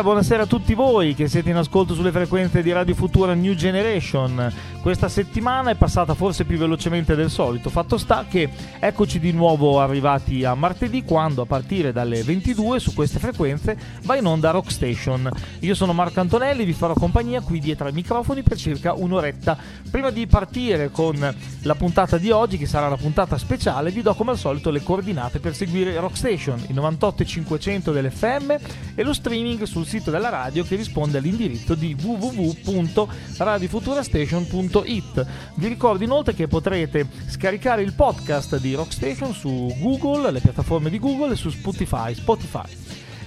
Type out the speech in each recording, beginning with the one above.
Buonasera, buonasera a tutti voi che siete in ascolto sulle frequenze di Radio Futura New Generation. Questa settimana è passata forse più velocemente del solito. Fatto sta che eccoci di nuovo arrivati a martedì quando a partire dalle 22 su queste frequenze va in onda Rock Station. Io sono Marco Antonelli, vi farò compagnia qui dietro ai microfoni per circa un'oretta. Prima di partire con la puntata di oggi, che sarà una puntata speciale, vi do come al solito le coordinate per seguire Rock Station, il 98 500 dell'FM e lo streaming sul sito della radio che risponde all'indirizzo di www.radiofuturastation.it. Vi ricordo inoltre che potrete scaricare il podcast di Rockstation su Google, le piattaforme di Google e su Spotify. Spotify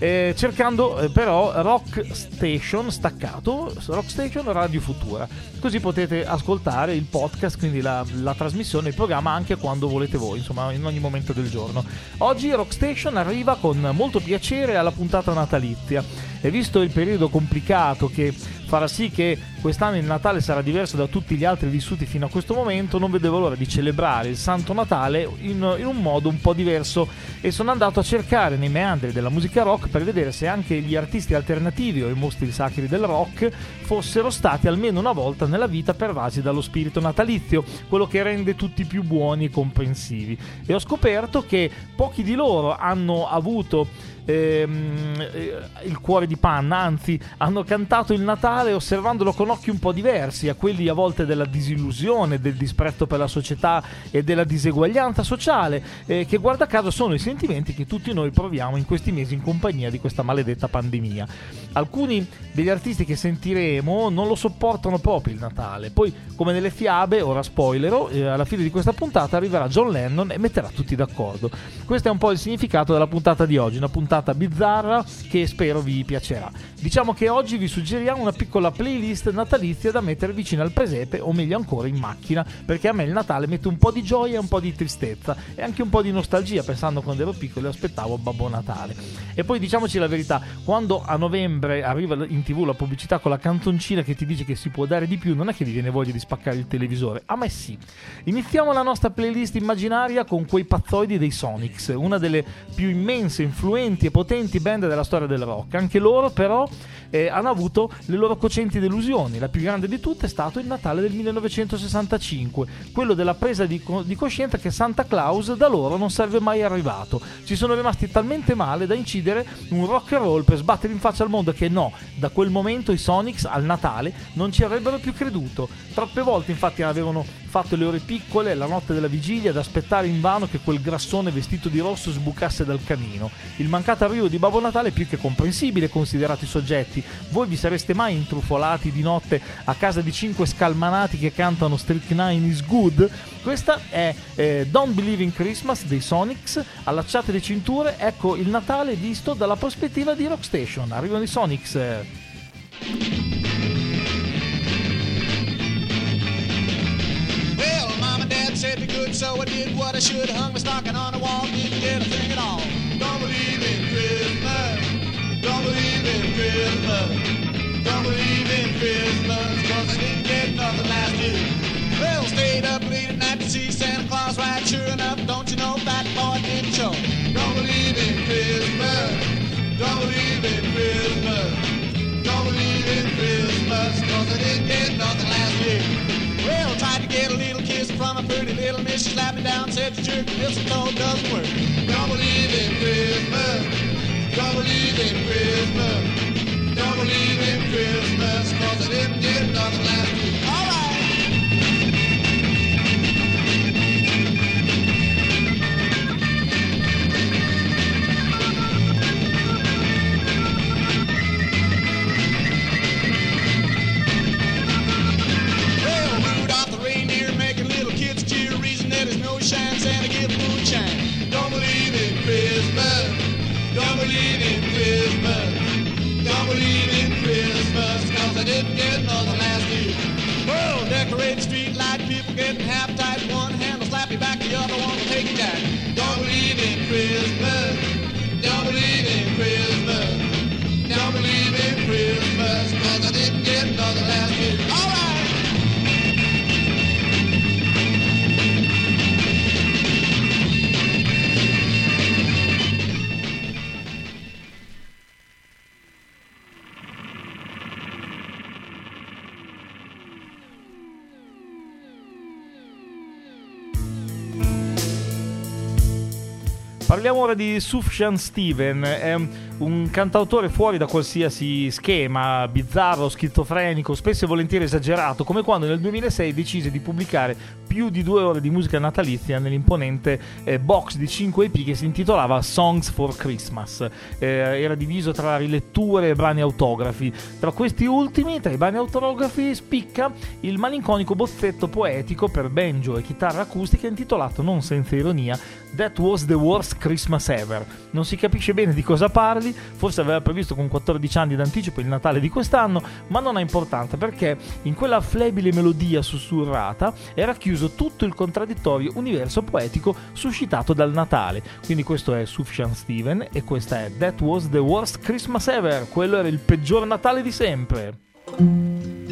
eh, cercando eh, però Rock Station staccato, Rock Station Radio Futura. Così potete ascoltare il podcast, quindi la, la, trasmissione, il programma anche quando volete voi, insomma in ogni momento del giorno. Oggi Rock Station arriva con molto piacere alla puntata natalizia e visto il periodo complicato che farà sì che quest'anno il Natale sarà diverso da tutti gli altri vissuti fino a questo momento, non vedevo l'ora di celebrare il Santo Natale in, in un modo un po' diverso e sono andato a cercare nei meandri della musica rock per vedere se anche gli artisti alternativi o i mostri sacri del rock fossero stati almeno una volta nella vita pervasi dallo spirito natalizio, quello che rende tutti più buoni e comprensivi. E ho scoperto che pochi di loro hanno avuto ehm, eh, il cuore di panna, anzi hanno cantato il Natale osservandolo con occhi un po' diversi, a quelli a volte della disillusione, del disprezzo per la società e della diseguaglianza sociale, eh, che guarda caso sono i sentimenti che tutti noi proviamo in questi mesi in compagnia di questa maledetta pandemia. Alcuni degli artisti che sentiremo non lo sopportano proprio il Natale, poi come nelle fiabe, ora spoilero, eh, alla fine di questa puntata arriverà John Lennon e metterà tutti d'accordo. Questo è un po' il significato della puntata di oggi, una puntata puntata bizzarra che spero vi piacerà. Diciamo che oggi vi suggeriamo una piccola playlist natalizia da mettere vicino al presepe o meglio ancora in macchina perché a me il Natale mette un po' di gioia e un po' di tristezza e anche un po' di nostalgia pensando quando ero piccolo e aspettavo Babbo Natale. E poi diciamoci la verità, quando a novembre arriva in tv la pubblicità con la canzoncina che ti dice che si può dare di più, non è che vi viene voglia di spaccare il televisore, a me sì. Iniziamo la nostra playlist immaginaria con quei pazzoidi dei Sonics, una delle più immense, influenti e potenti band della storia del rock. Anche loro però eh, hanno avuto le loro cocenti delusioni. La più grande di tutte è stato il Natale del 1965, quello della presa di, co- di coscienza che Santa Claus da loro non sarebbe mai arrivato. Ci sono rimasti talmente male da incidere un rock and roll per sbattere in faccia al mondo che no, da quel momento i Sonics al Natale non ci avrebbero più creduto. Troppe volte infatti avevano fatto le ore piccole la notte della vigilia ad aspettare invano che quel grassone vestito di rosso sbucasse dal camino. Il mancato arrivo di Babbo Natale è più che comprensibile considerati i soggetti. Voi vi sareste mai intrufolati di notte a casa di cinque scalmanati che cantano Nine is Good? Questa è eh, Don't Believe in Christmas dei Sonics. Allacciate le cinture, ecco il Natale visto dalla prospettiva di Rockstation. Arrivano i Sonics. Said be good, so I did what I should. Hung my stocking on the wall, didn't get a thing at all. Don't believe in Christmas. Don't believe in Christmas. Don't believe in Christmas, cause I didn't get nothing last year. Well, stayed up late at night to see Santa Claus ride. Sure enough, don't you know that boy didn't show? Don't believe in Christmas. Don't believe in Christmas. Don't believe in Christmas, cause I didn't get nothing last year. Well, tried to get a little kiss from a pretty little miss. She slapped me down, said the jerk mistletoe doesn't work. Don't believe in Christmas. Don't believe in Christmas. Don't believe in Christmas, cause I didn't get nothing last week. All right. I didn't get another last year. Well, decorate street light, people getting half tight. One hand will slap you back, the other one will take you back. Don't believe in Christmas. Don't believe in Christmas. Don't believe in Christmas, cause I didn't get another last year. Parliamo ora di Sufjan Steven, è un cantautore fuori da qualsiasi schema, bizzarro, schizofrenico, spesso e volentieri esagerato, come quando nel 2006 decise di pubblicare più di due ore di musica natalizia nell'imponente eh, box di 5 EP che si intitolava Songs for Christmas. Eh, era diviso tra riletture e brani autografi. Tra questi ultimi, tra i brani autografi, spicca il malinconico bozzetto poetico per banjo e chitarra acustica intitolato, non senza ironia, That Was the Worst Christmas Ever. Non si capisce bene di cosa parli, forse aveva previsto con 14 anni d'anticipo il Natale di quest'anno, ma non ha importanza perché in quella flebile melodia sussurrata era chiuso tutto il contraddittorio universo poetico suscitato dal Natale. Quindi questo è Sufjan Steven e questa è That Was the Worst Christmas Ever, quello era il peggior Natale di sempre.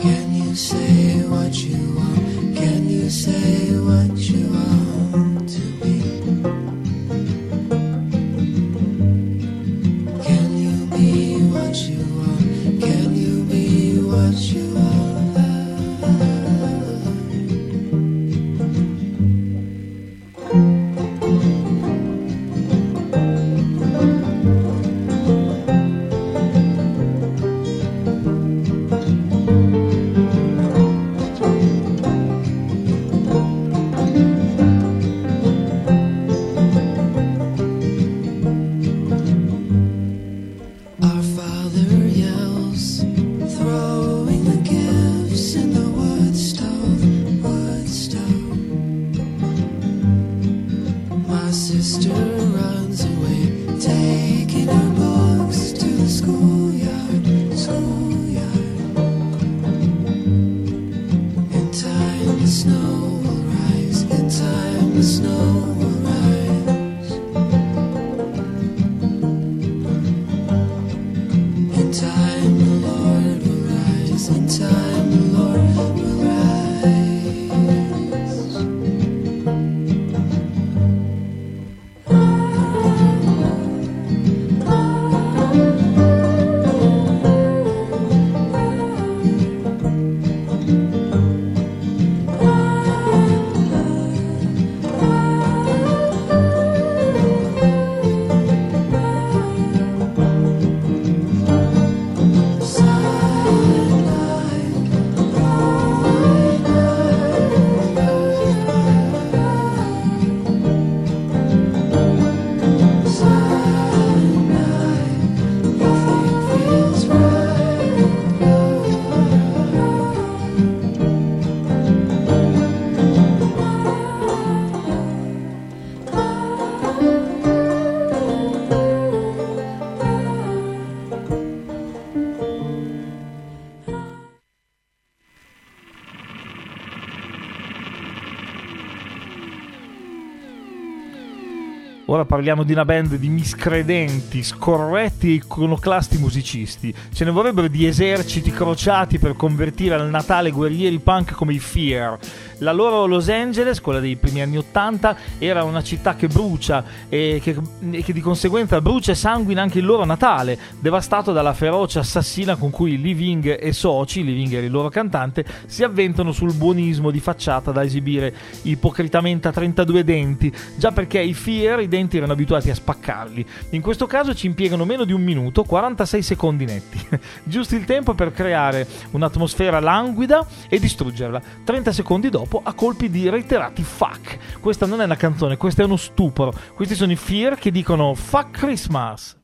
Can you say Ora parliamo di una band di miscredenti, scorretti e iconoclasti musicisti. Ce ne vorrebbero di eserciti crociati per convertire al Natale guerrieri punk come i Fear. La loro Los Angeles, quella dei primi anni 80, era una città che brucia e che, che di conseguenza brucia e sanguina anche il loro Natale, devastato dalla feroce assassina con cui Living e soci, Living era il loro cantante, si avventano sul buonismo di facciata da esibire ipocritamente a 32 denti, già perché i Fear i denti erano abituati a spaccarli. In questo caso ci impiegano meno di un minuto, 46 secondi netti, giusto il tempo per creare un'atmosfera languida e distruggerla. 30 secondi dopo a colpi di reiterati fuck. Questa non è una canzone, questo è uno stupro. Questi sono i Fear che dicono fuck Christmas.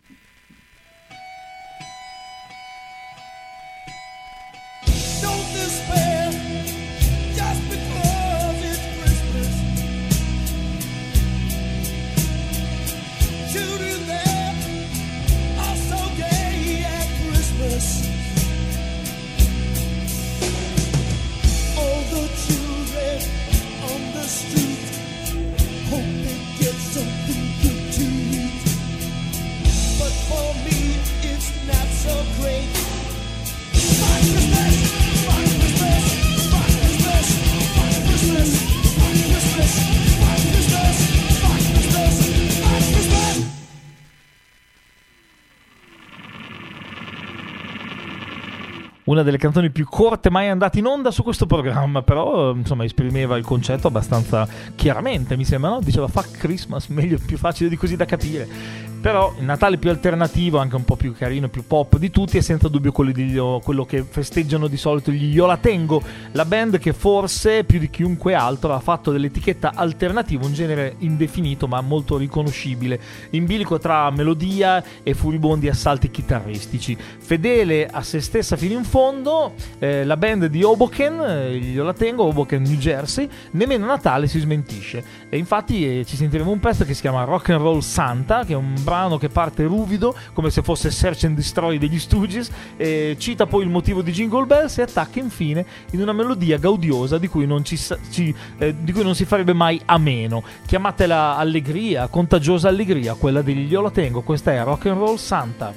Una delle canzoni più corte mai andate in onda su questo programma, però insomma esprimeva il concetto abbastanza chiaramente, mi sembra, no? Diceva fuck Christmas, meglio, più facile di così da capire. Però il Natale più alternativo, anche un po' più carino, più pop di tutti, è senza dubbio quello, di, quello che festeggiano di solito gli Io La Tengo, la band che forse più di chiunque altro ha fatto dell'etichetta alternativo un genere indefinito ma molto riconoscibile, in bilico tra melodia e furibondi assalti chitarristici. Fedele a se stessa fino in fondo, eh, la band di Hoboken, eh, io la tengo, Hoboken, New Jersey, nemmeno Natale si smentisce. E infatti eh, ci sentiremo un pezzo che si chiama Rock and Roll Santa, che è un brano che parte ruvido, come se fosse Search and Destroy degli Stooges, e cita poi il motivo di Jingle Bells e attacca infine in una melodia gaudiosa di cui non, ci ci- eh, di cui non si farebbe mai a meno. Chiamatela allegria, contagiosa allegria, quella degli Io la tengo. Questa è Rock and Roll Santa.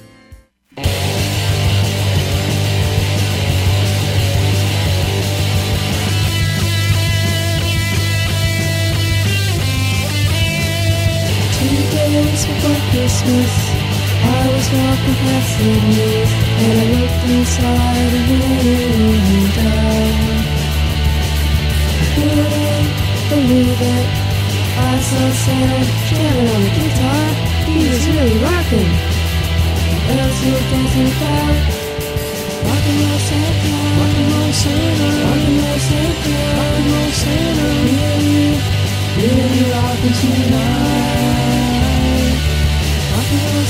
Before Christmas, I was walking past Sydney's and I looked inside a window. Couldn't believe it. I saw Santa jamming on the guitar. He was really rocking. Elsie was dancing about. Rockin' roll Santa, rockin' roll Santa, rockin' roll Santa, rockin' roll Santa. Really, really rockin' tonight.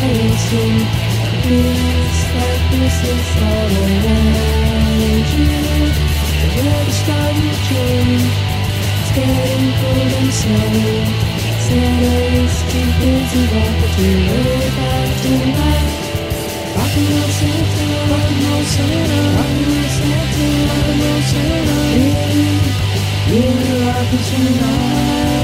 facing Feels like this is around you. The world is starting It's getting cold and snowy Saturdays keep busy walking to live out tonight Rock and Santa, rock and Santa Rock and Santa, rock and Santa You, you rock it tonight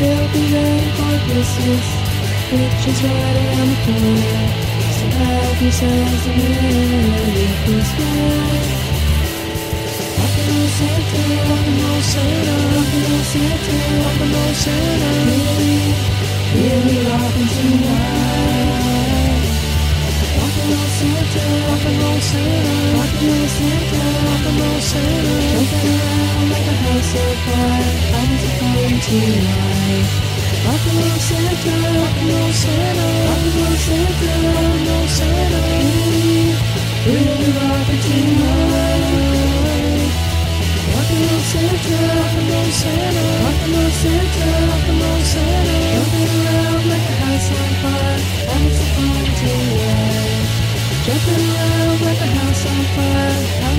They'll be ready for Christmas, Which is right around the corner. So help yourselves and live this Santa, Nothing will save you, nothing will save you Nothing will save you, nothing will save you Really, really open tonight Rock and roll Santa, rock and roll Santa, rock and roll Santa, like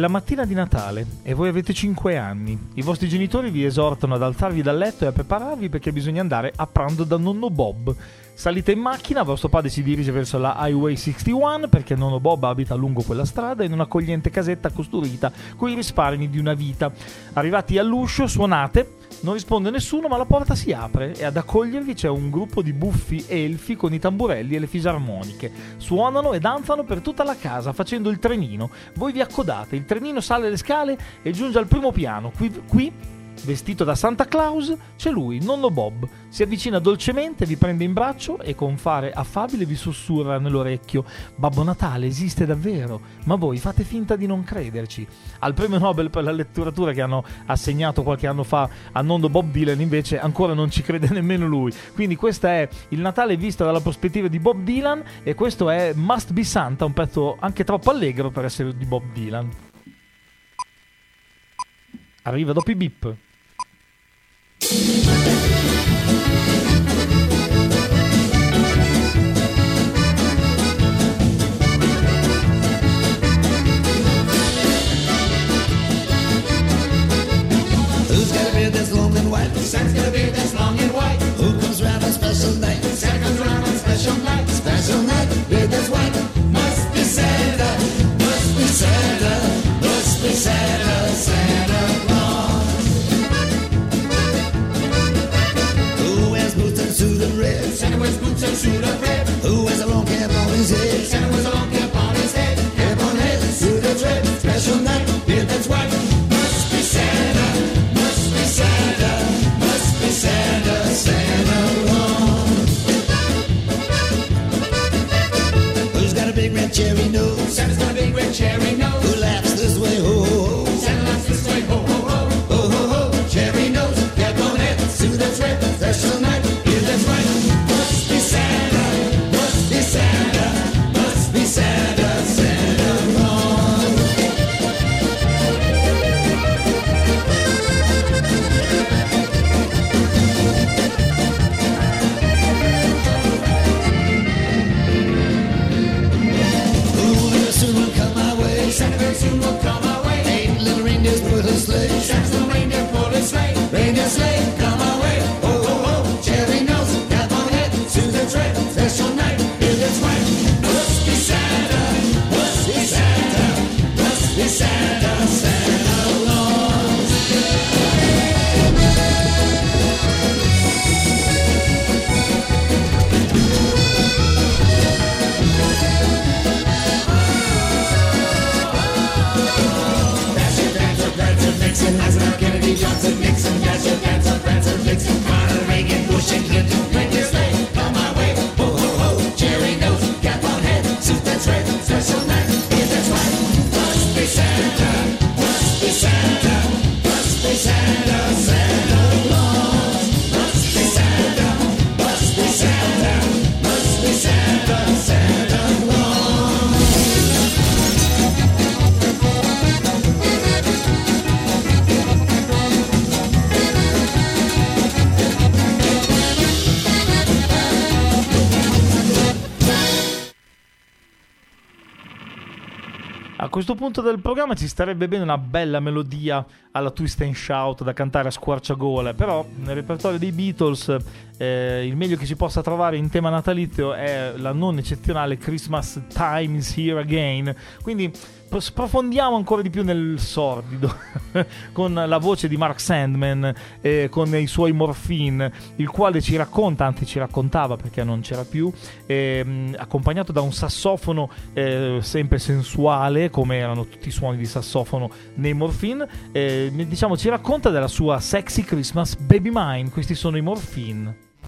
la mattina di Natale e voi avete 5 anni. I vostri genitori vi esortano ad alzarvi dal letto e a prepararvi perché bisogna andare a pranzo da nonno Bob. Salite in macchina, vostro padre si dirige verso la Highway 61 perché nonno Bob abita lungo quella strada in un'accogliente casetta costruita con i risparmi di una vita. Arrivati all'uscio, suonate, non risponde nessuno, ma la porta si apre e ad accogliervi c'è un gruppo di buffi elfi con i tamburelli e le fisarmoniche. Suonano e danzano per tutta la casa facendo il trenino. Voi vi accodate, il trenino sale le scale e giunge al primo piano. Qui, qui vestito da Santa Claus, c'è lui, nonno Bob. Si avvicina dolcemente, vi prende in braccio e con fare affabile vi sussurra nell'orecchio: Babbo Natale esiste davvero, ma voi fate finta di non crederci. Al premio Nobel per la letteratura che hanno assegnato qualche anno fa a nonno Bob Dylan, invece, ancora non ci crede nemmeno lui. Quindi, questo è il Natale visto dalla prospettiva di Bob Dylan, e questo è Must Be Santa, un pezzo anche troppo allegro per essere di Bob Dylan. Arriva dopo i bip. Who's gonna be this lonely white? Questo punto del programma ci starebbe bene una bella melodia alla twist and shout da cantare a squarciagole, però nel repertorio dei Beatles eh, il meglio che si possa trovare in tema natalizio è la non eccezionale Christmas Time is Here Again, quindi sprofondiamo ancora di più nel sordido con la voce di Mark Sandman eh, con i suoi morphine il quale ci racconta anzi ci raccontava perché non c'era più ehm, accompagnato da un sassofono eh, sempre sensuale come erano tutti i suoni di sassofono nei morphine eh, diciamo ci racconta della sua sexy Christmas Baby Mine questi sono i morphine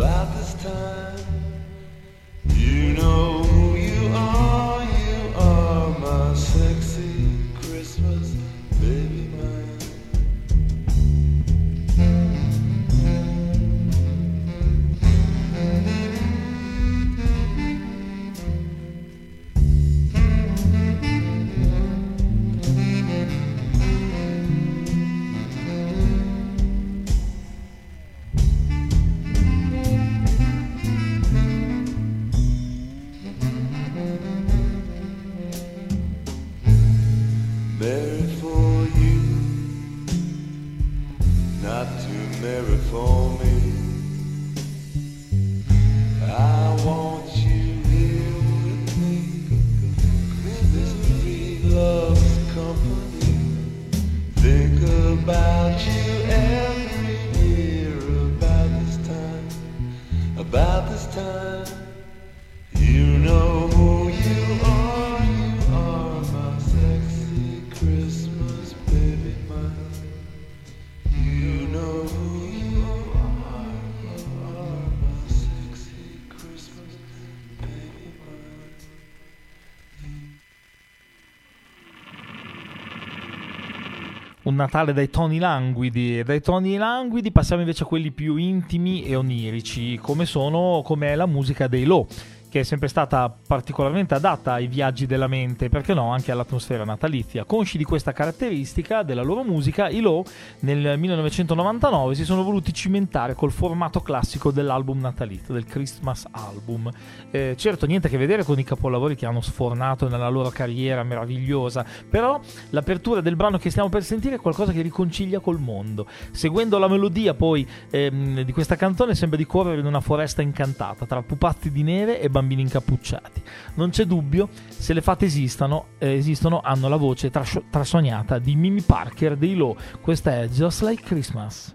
About this time. You know who you are, you are my sexy Christmas baby Natale dai toni languidi. E dai toni languidi passiamo invece a quelli più intimi e onirici come sono come è la musica dei Low che è sempre stata particolarmente adatta ai viaggi della mente, perché no, anche all'atmosfera natalizia. Consci di questa caratteristica della loro musica, i Low nel 1999 si sono voluti cimentare col formato classico dell'album natalizio, del Christmas Album. Eh, certo, niente a che vedere con i capolavori che hanno sfornato nella loro carriera meravigliosa, però l'apertura del brano che stiamo per sentire è qualcosa che riconcilia col mondo. Seguendo la melodia poi ehm, di questa canzone sembra di correre in una foresta incantata tra pupazzi di neve e bambini incappucciati. Non c'è dubbio, se le fate esistano, eh, esistono, hanno la voce trascio- trasognata di Mimi Parker dei Low. Questa è Just Like Christmas.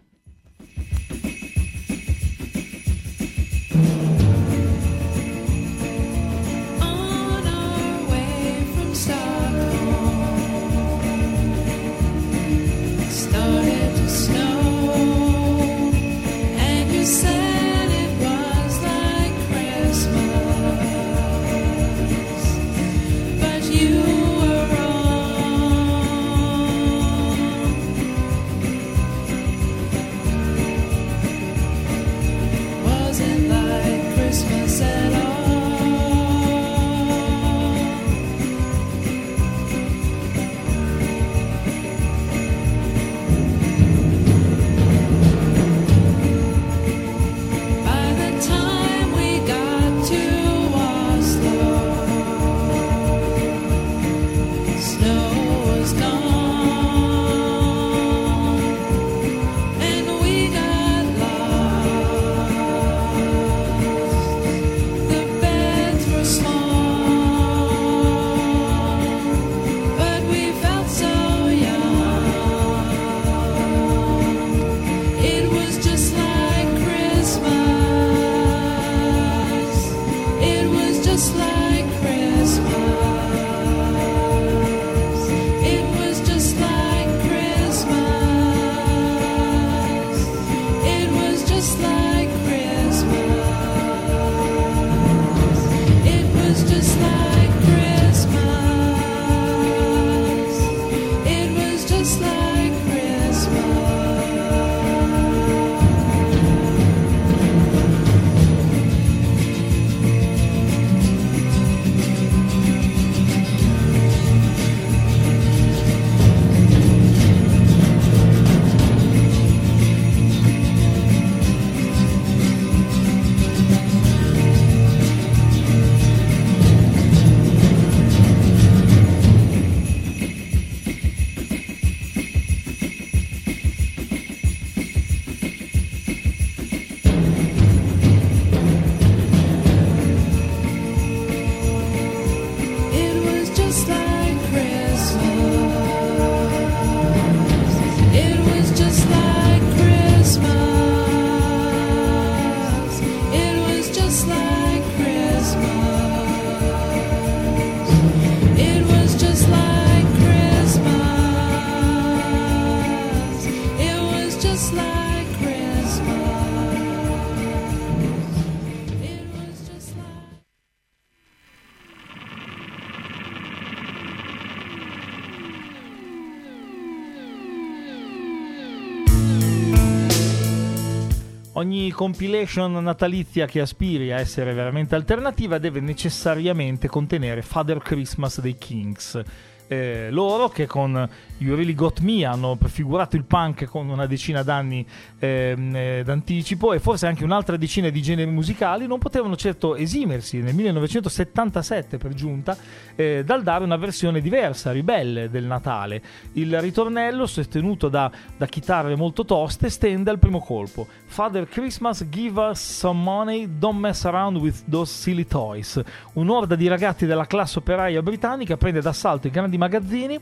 ogni compilation natalizia che aspiri a essere veramente alternativa deve necessariamente contenere Father Christmas dei Kings eh, loro che con You Really Got Me hanno prefigurato il punk con una decina d'anni ehm, eh, d'anticipo e forse anche un'altra decina di generi musicali, non potevano certo esimersi nel 1977 per giunta eh, dal dare una versione diversa, ribelle del Natale. Il ritornello, sostenuto da, da chitarre molto toste, stende al primo colpo. Father Christmas, give us some money, don't mess around with those silly toys. Un'orda di ragazzi della classe operaia britannica prende d'assalto i grandi grandi magazzini,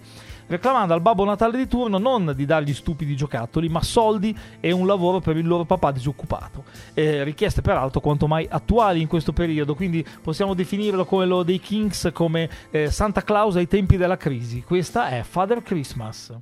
reclamando al Babbo Natale di turno non di dargli stupidi giocattoli, ma soldi e un lavoro per il loro papà disoccupato. Eh, richieste peraltro quanto mai attuali in questo periodo, quindi possiamo definirlo come lo dei Kings come eh, Santa Claus ai tempi della crisi. Questa è Father Christmas.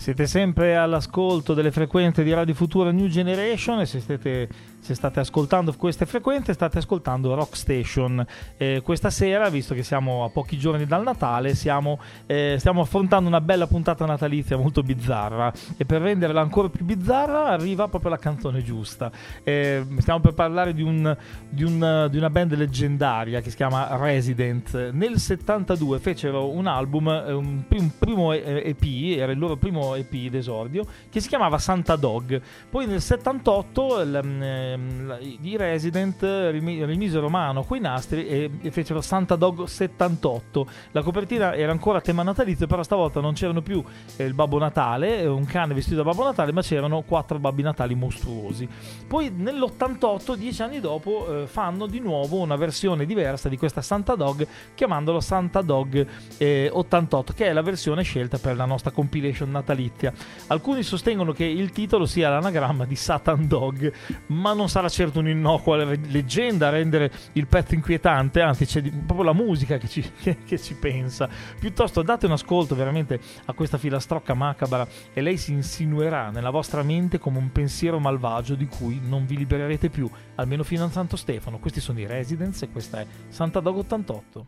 Siete sempre all'ascolto delle frequenze di Radio Futura New Generation e se, siete- se state ascoltando queste frequenze state ascoltando Rock Station. Eh, questa sera, visto che siamo a pochi giorni dal Natale, siamo, eh, stiamo affrontando una bella puntata natalizia molto bizzarra e per renderla ancora più bizzarra arriva proprio la canzone giusta. Eh, stiamo per parlare di, un- di un- di una band leggendaria che si chiama Resident. Nel 72 fecero un album, eh, un, pri- un primo eh, EP, era il loro primo EP d'esordio, che si chiamava Santa Dog. Poi nel 78 l- ehm, i Resident rimi- rimisero mano coi nastri e, fecero Santa Dog 78. La copertina era ancora tema natalizio, però stavolta non c'erano più eh, il Babbo Natale, eh, un cane vestito da Babbo Natale, ma c'erano quattro Babbi Natali mostruosi. Poi nell'88, dieci anni dopo, eh, fanno di nuovo una versione diversa di questa Santa Dog, chiamandolo Santa Dog eh, 88, che è la versione scelta per la nostra compilation natalizia. Alcuni sostengono che il titolo sia l'anagramma di Satan Dog, ma non sarà certo un'innocua leggenda a rendere il pezzo inquietante, anzi c'è proprio la musica che ci, che- che ci pensa. Piuttosto date un ascolto veramente a questa filastrocca macabra e lei si insinuerà nella vostra mente come un pensiero malvagio di cui non vi libererete più, almeno fino a Santo Stefano. Questi sono i Residents e questa è Santa Dog 88.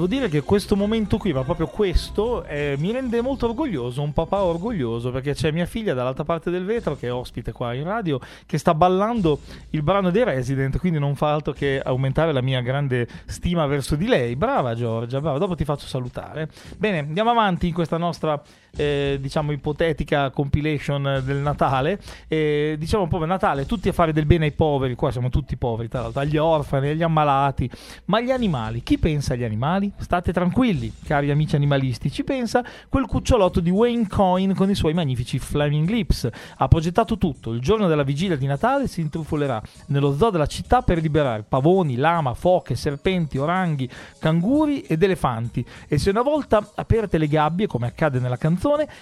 Devo dire che questo momento qui, ma proprio questo, eh, mi rende molto orgoglioso, un papà orgoglioso, perché c'è mia figlia dall'altra parte del vetro, che è ospite qua in radio, che sta ballando il brano dei Resident, quindi non fa altro che aumentare la mia grande stima verso di lei. Brava Giorgia, brava, dopo ti faccio salutare. Bene, andiamo avanti in questa nostra eh, diciamo ipotetica compilation del Natale. Eh, diciamo proprio Natale, tutti a fare del bene ai poveri, qua siamo tutti poveri, tra l'altro, agli orfani, agli ammalati, ma gli animali, chi pensa agli animali? State tranquilli, cari amici animalisti, ci pensa quel cucciolotto di Wayne Coyne con i suoi magnifici Flaming Lips. Ha progettato tutto, il giorno della vigilia di Natale si intrufolerà nello zoo della città per liberare pavoni, lama, foche, serpenti, oranghi, canguri ed elefanti e se una volta aperte le gabbie, come accade nella canzone,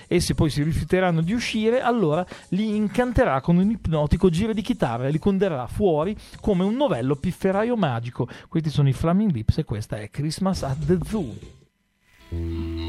essi poi si rifiuteranno di uscire, allora li incanterà con un ipnotico giro di chitarra e li conderà fuori come un novello pifferaio magico. Questi sono i Flaming Lips e questa è Christmas at the Zoo.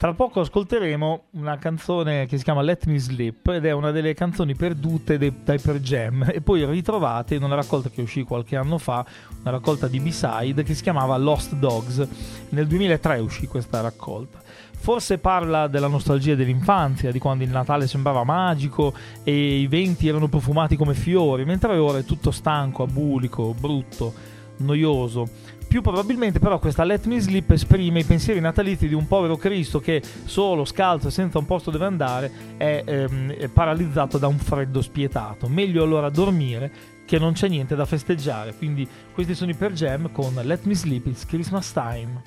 Tra poco ascolteremo una canzone che si chiama Let Me Sleep ed è una delle canzoni perdute dei, dai Jam e poi ritrovate in una raccolta che uscì qualche anno fa, una raccolta di B-side che si chiamava Lost Dogs. Nel 2003 uscì questa raccolta. Forse parla della nostalgia dell'infanzia, di quando il Natale sembrava magico e i venti erano profumati come fiori, mentre ora è tutto stanco, abulico, brutto, noioso. Più probabilmente però questa Let Me Sleep esprime i pensieri natalizi di un povero Cristo che solo, scalzo e senza un posto dove andare è, ehm, è paralizzato da un freddo spietato. Meglio allora dormire che non c'è niente da festeggiare. Quindi questi sono i Per Jam con Let Me Sleep, It's Christmas Time.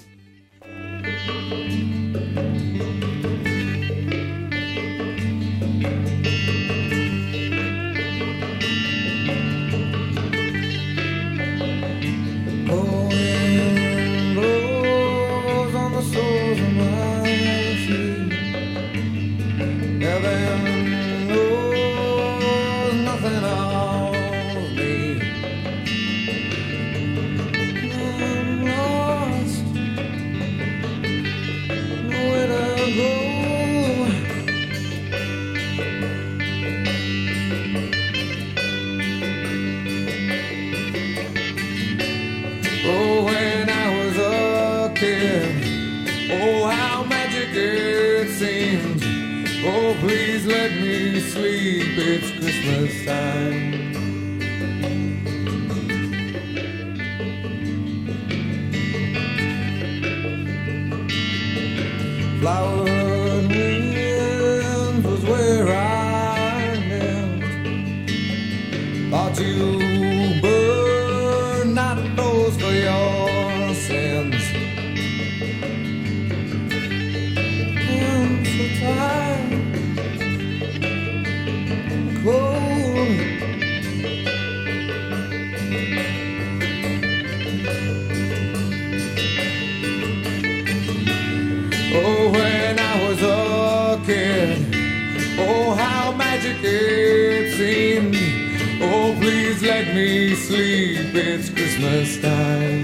Sleep, it's Christmas time. Flower winds was where I lived. Thought you it's Christmas time.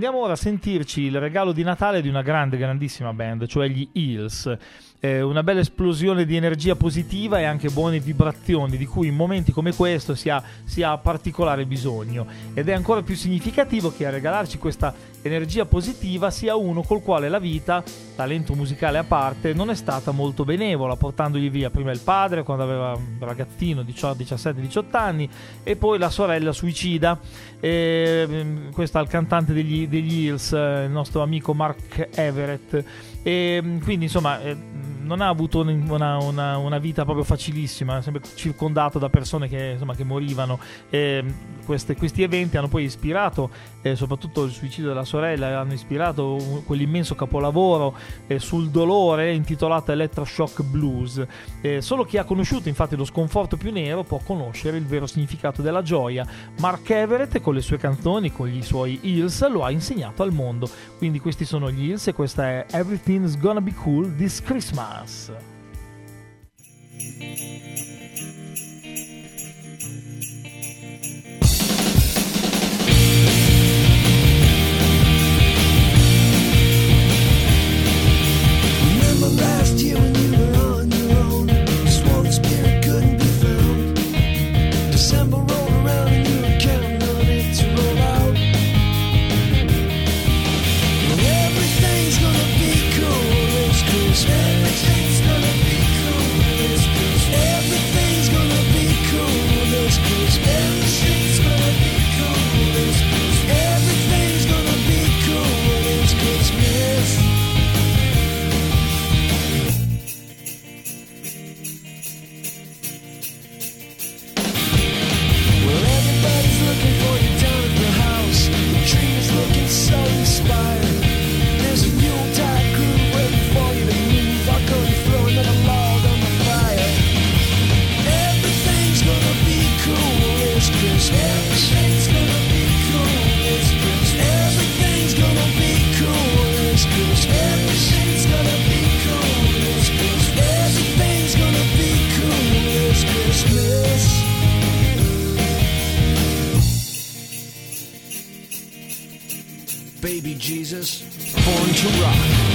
Andiamo ora a sentirci il regalo di Natale di una grande, grandissima band, cioè gli Hills. Eh, una bella esplosione di energia positiva e anche buone vibrazioni, di cui in momenti come questo si ha, si ha particolare bisogno. Ed è ancora più significativo che a regalarci questa energia positiva sia uno col quale la vita, talento musicale a parte, non è stata molto benevola, portandogli via prima il padre quando aveva un ragazzino, 17-18 anni, e poi la sorella suicida. E, mm, questo al cantante degli, degli Hills, eh, il nostro amico Mark Everett. E mm, quindi insomma eh, non ha avuto un- una, una- una vita proprio facilissima, sempre circondato da persone che, insomma, che morivano. E, mm, queste- questi eventi hanno poi ispirato, eh, soprattutto il suicidio della sorella, hanno ispirato un- quell'immenso capolavoro eh, sul dolore intitolato Electroshock Blues. Eh, solo chi ha conosciuto infatti lo sconforto più nero può conoscere il vero significato della gioia. Mark Everett con le sue canzoni, con i suoi Hills, lo ha insegnato al mondo. Quindi questi sono gli Hills e questa è Everything's Gonna Be Cool This Christmas. Remember last year Jesus, born to rock.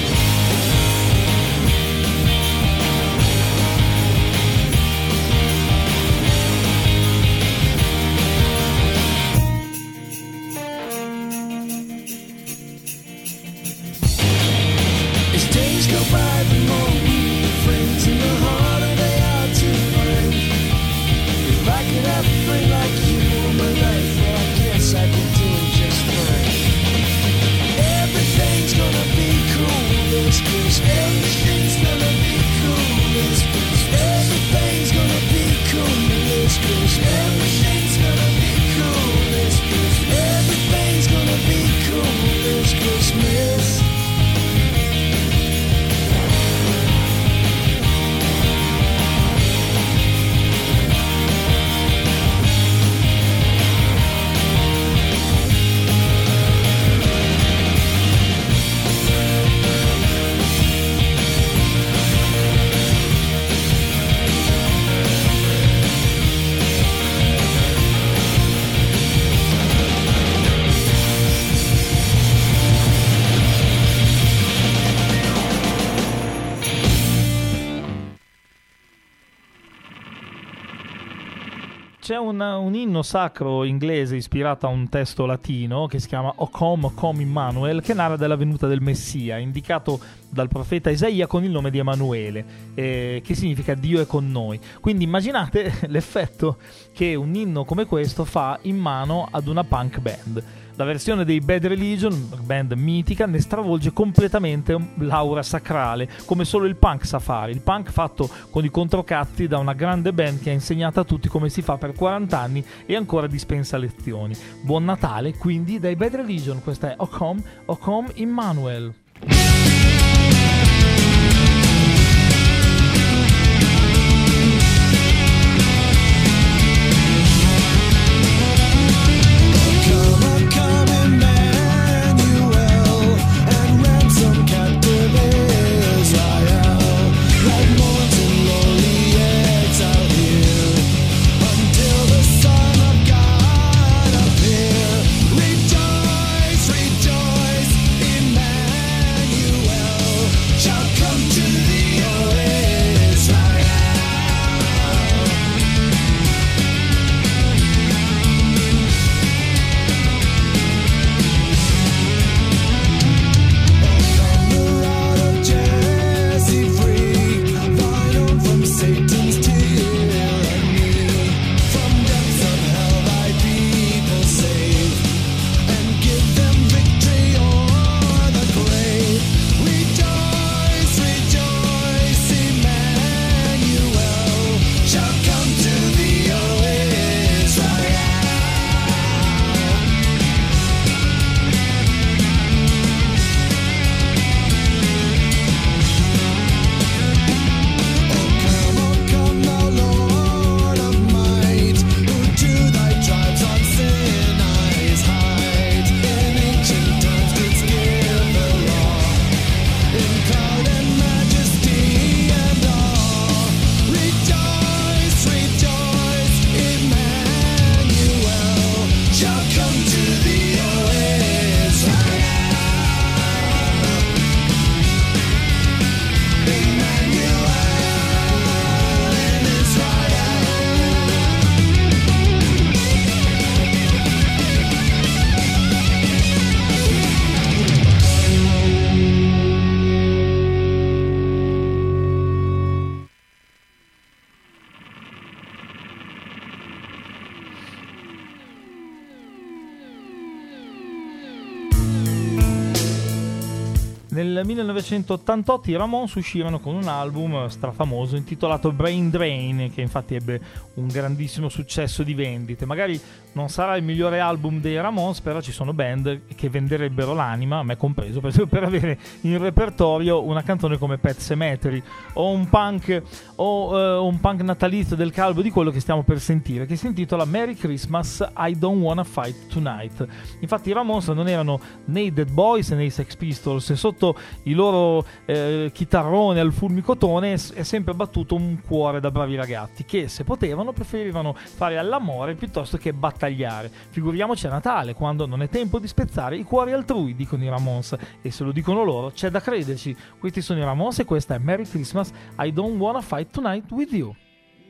Un inno sacro inglese ispirato a un testo latino che si chiama Ocom Ocom Immanuel che narra della venuta del Messia, indicato dal profeta Isaia con il nome di Emanuele, eh, che significa Dio è con noi. Quindi immaginate l'effetto che un inno come questo fa in mano ad una punk band. La versione dei Bad Religion, band mitica, ne stravolge completamente l'aura sacrale, come solo il punk sa fare. Il punk fatto con i controcatti da una grande band che ha insegnato a tutti come si fa per 40 anni e ancora dispensa lezioni. Buon Natale, quindi, dai Bad Religion. Questa è Ocom, Ocom Immanuel. 1988 i Ramones uscirono con un album strafamoso intitolato Brain Drain, che infatti ebbe un grandissimo successo di vendite. Magari non sarà il migliore album dei Ramones, però ci sono band che venderebbero l'anima, me compreso, per, per avere in repertorio una canzone come Pet Cemetery o un punk, o, eh, un punk natalizio del calvo di quello che stiamo per sentire, che si intitola Merry Christmas, I Don't Wanna Fight Tonight. Infatti i Ramones non erano né i Dead Boys né i Sex Pistols e sotto i loro eh, chitarrone al fulmicotone è, sempre battuto un cuore da bravi ragazzi che se potevano preferivano fare all'amore piuttosto che battagliare. Figuriamoci a Natale quando non è tempo di spezzare i cuori altrui, dicono i Ramones e se lo dicono loro c'è da crederci. Questi sono i Ramones e questa è Merry Christmas, I Don't Wanna Fight Tonight With You.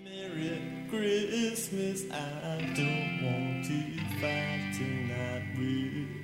Merry Christmas, I don't want to fight tonight with.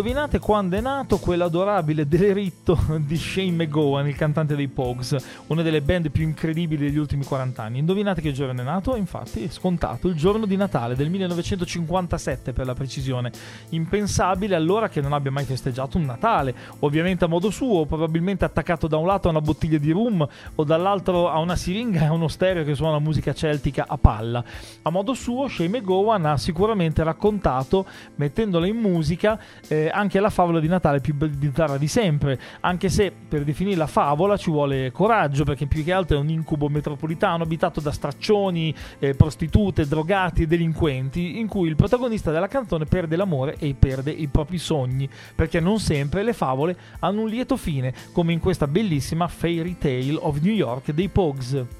Indovinate quando è nato quell'adorabile deleritto di Shane McGowan, il cantante dei Pogues, una delle band più incredibili degli ultimi 40 anni. Indovinate che giorno è nato? Infatti, è scontato, il giorno di Natale del 1957 per la precisione. Impensabile allora che non abbia mai festeggiato un Natale, ovviamente a modo suo, probabilmente attaccato da un lato a una bottiglia di rum o dall'altro a una siringa e a uno stereo che suona musica celtica a palla. A modo suo, Shane McGowan ha sicuramente raccontato, mettendola in musica, eh, anche la favola di Natale più bizzarra di sempre, anche se per definire la favola ci vuole coraggio, perché più che altro è un incubo metropolitano abitato da straccioni, eh, prostitute, drogati e delinquenti, in cui il protagonista della canzone perde l'amore e perde i propri sogni, perché non sempre le favole hanno un lieto fine, come in questa bellissima Fairy Tale of New York dei Pogues.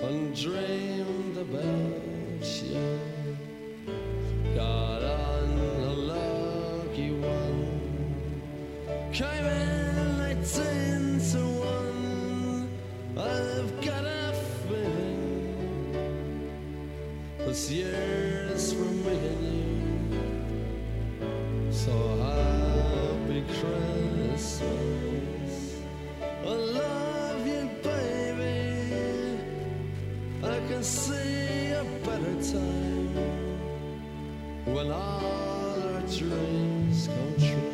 and dreamed about you. Got on a lucky one, came in eighteen to one. I've got a feeling this year's for me and you. So happy Christmas. When all our dreams come true.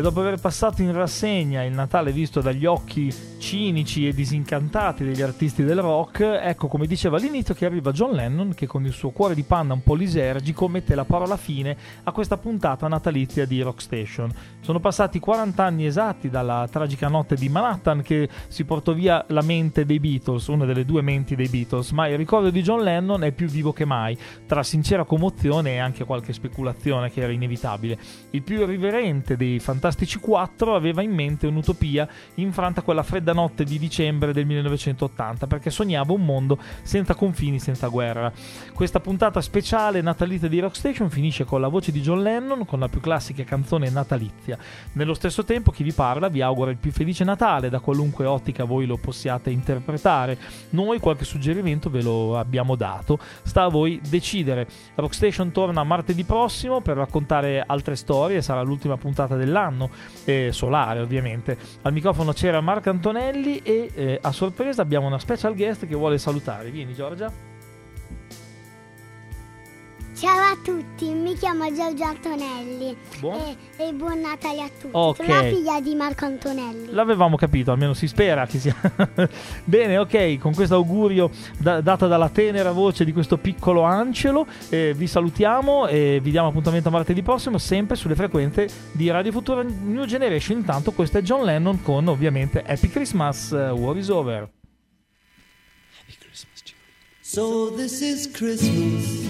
Dopo aver passato in rassegna il Natale visto dagli occhi cinici e disincantati degli artisti del rock, ecco come diceva all'inizio che arriva John Lennon che con il suo cuore di panna un po' lisergico mette la parola fine a questa puntata natalizia di Rock Station. Sono passati 40 anni esatti dalla tragica notte di Manhattan che si portò via la mente dei Beatles, una delle due menti dei Beatles, ma il ricordo di John Lennon è più vivo che mai, tra sincera commozione e anche qualche speculazione che era inevitabile. Il più irriverente dei Fantastici Quattro aveva in mente un'utopia infranta quella fredda notte di dicembre del 1980 perché sognava un mondo senza confini, senza guerra. Questa puntata speciale natalizia di Rockstation finisce con la voce di John Lennon con la più classica canzone natalizia. Nello stesso tempo chi vi parla vi augura il più felice Natale da qualunque ottica voi lo possiate interpretare. Noi qualche suggerimento ve lo abbiamo dato, sta a voi decidere. Rockstation torna martedì prossimo per raccontare altre storie, sarà l'ultima puntata dell'anno, eh, solare ovviamente. Al microfono c'era Marco Antonelli e eh, a sorpresa abbiamo una special guest che vuole salutare. Vieni Giorgia. Ciao a tutti, mi chiamo Giorgio Antonelli Buon- e, e buon Natale a tutti. Ok. Sono la figlia di Marco Antonelli. L'avevamo capito, almeno si spera che sia. Bene, ok, con questo augurio da- dato dalla tenera voce di questo piccolo Ancelo, eh, vi salutiamo e vi diamo appuntamento a martedì prossimo, sempre sulle frequenze di Radio Futura New Generation. Intanto, questo è John Lennon con ovviamente Happy Christmas, uh, War is Over. So this is Christmas.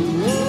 Whoa.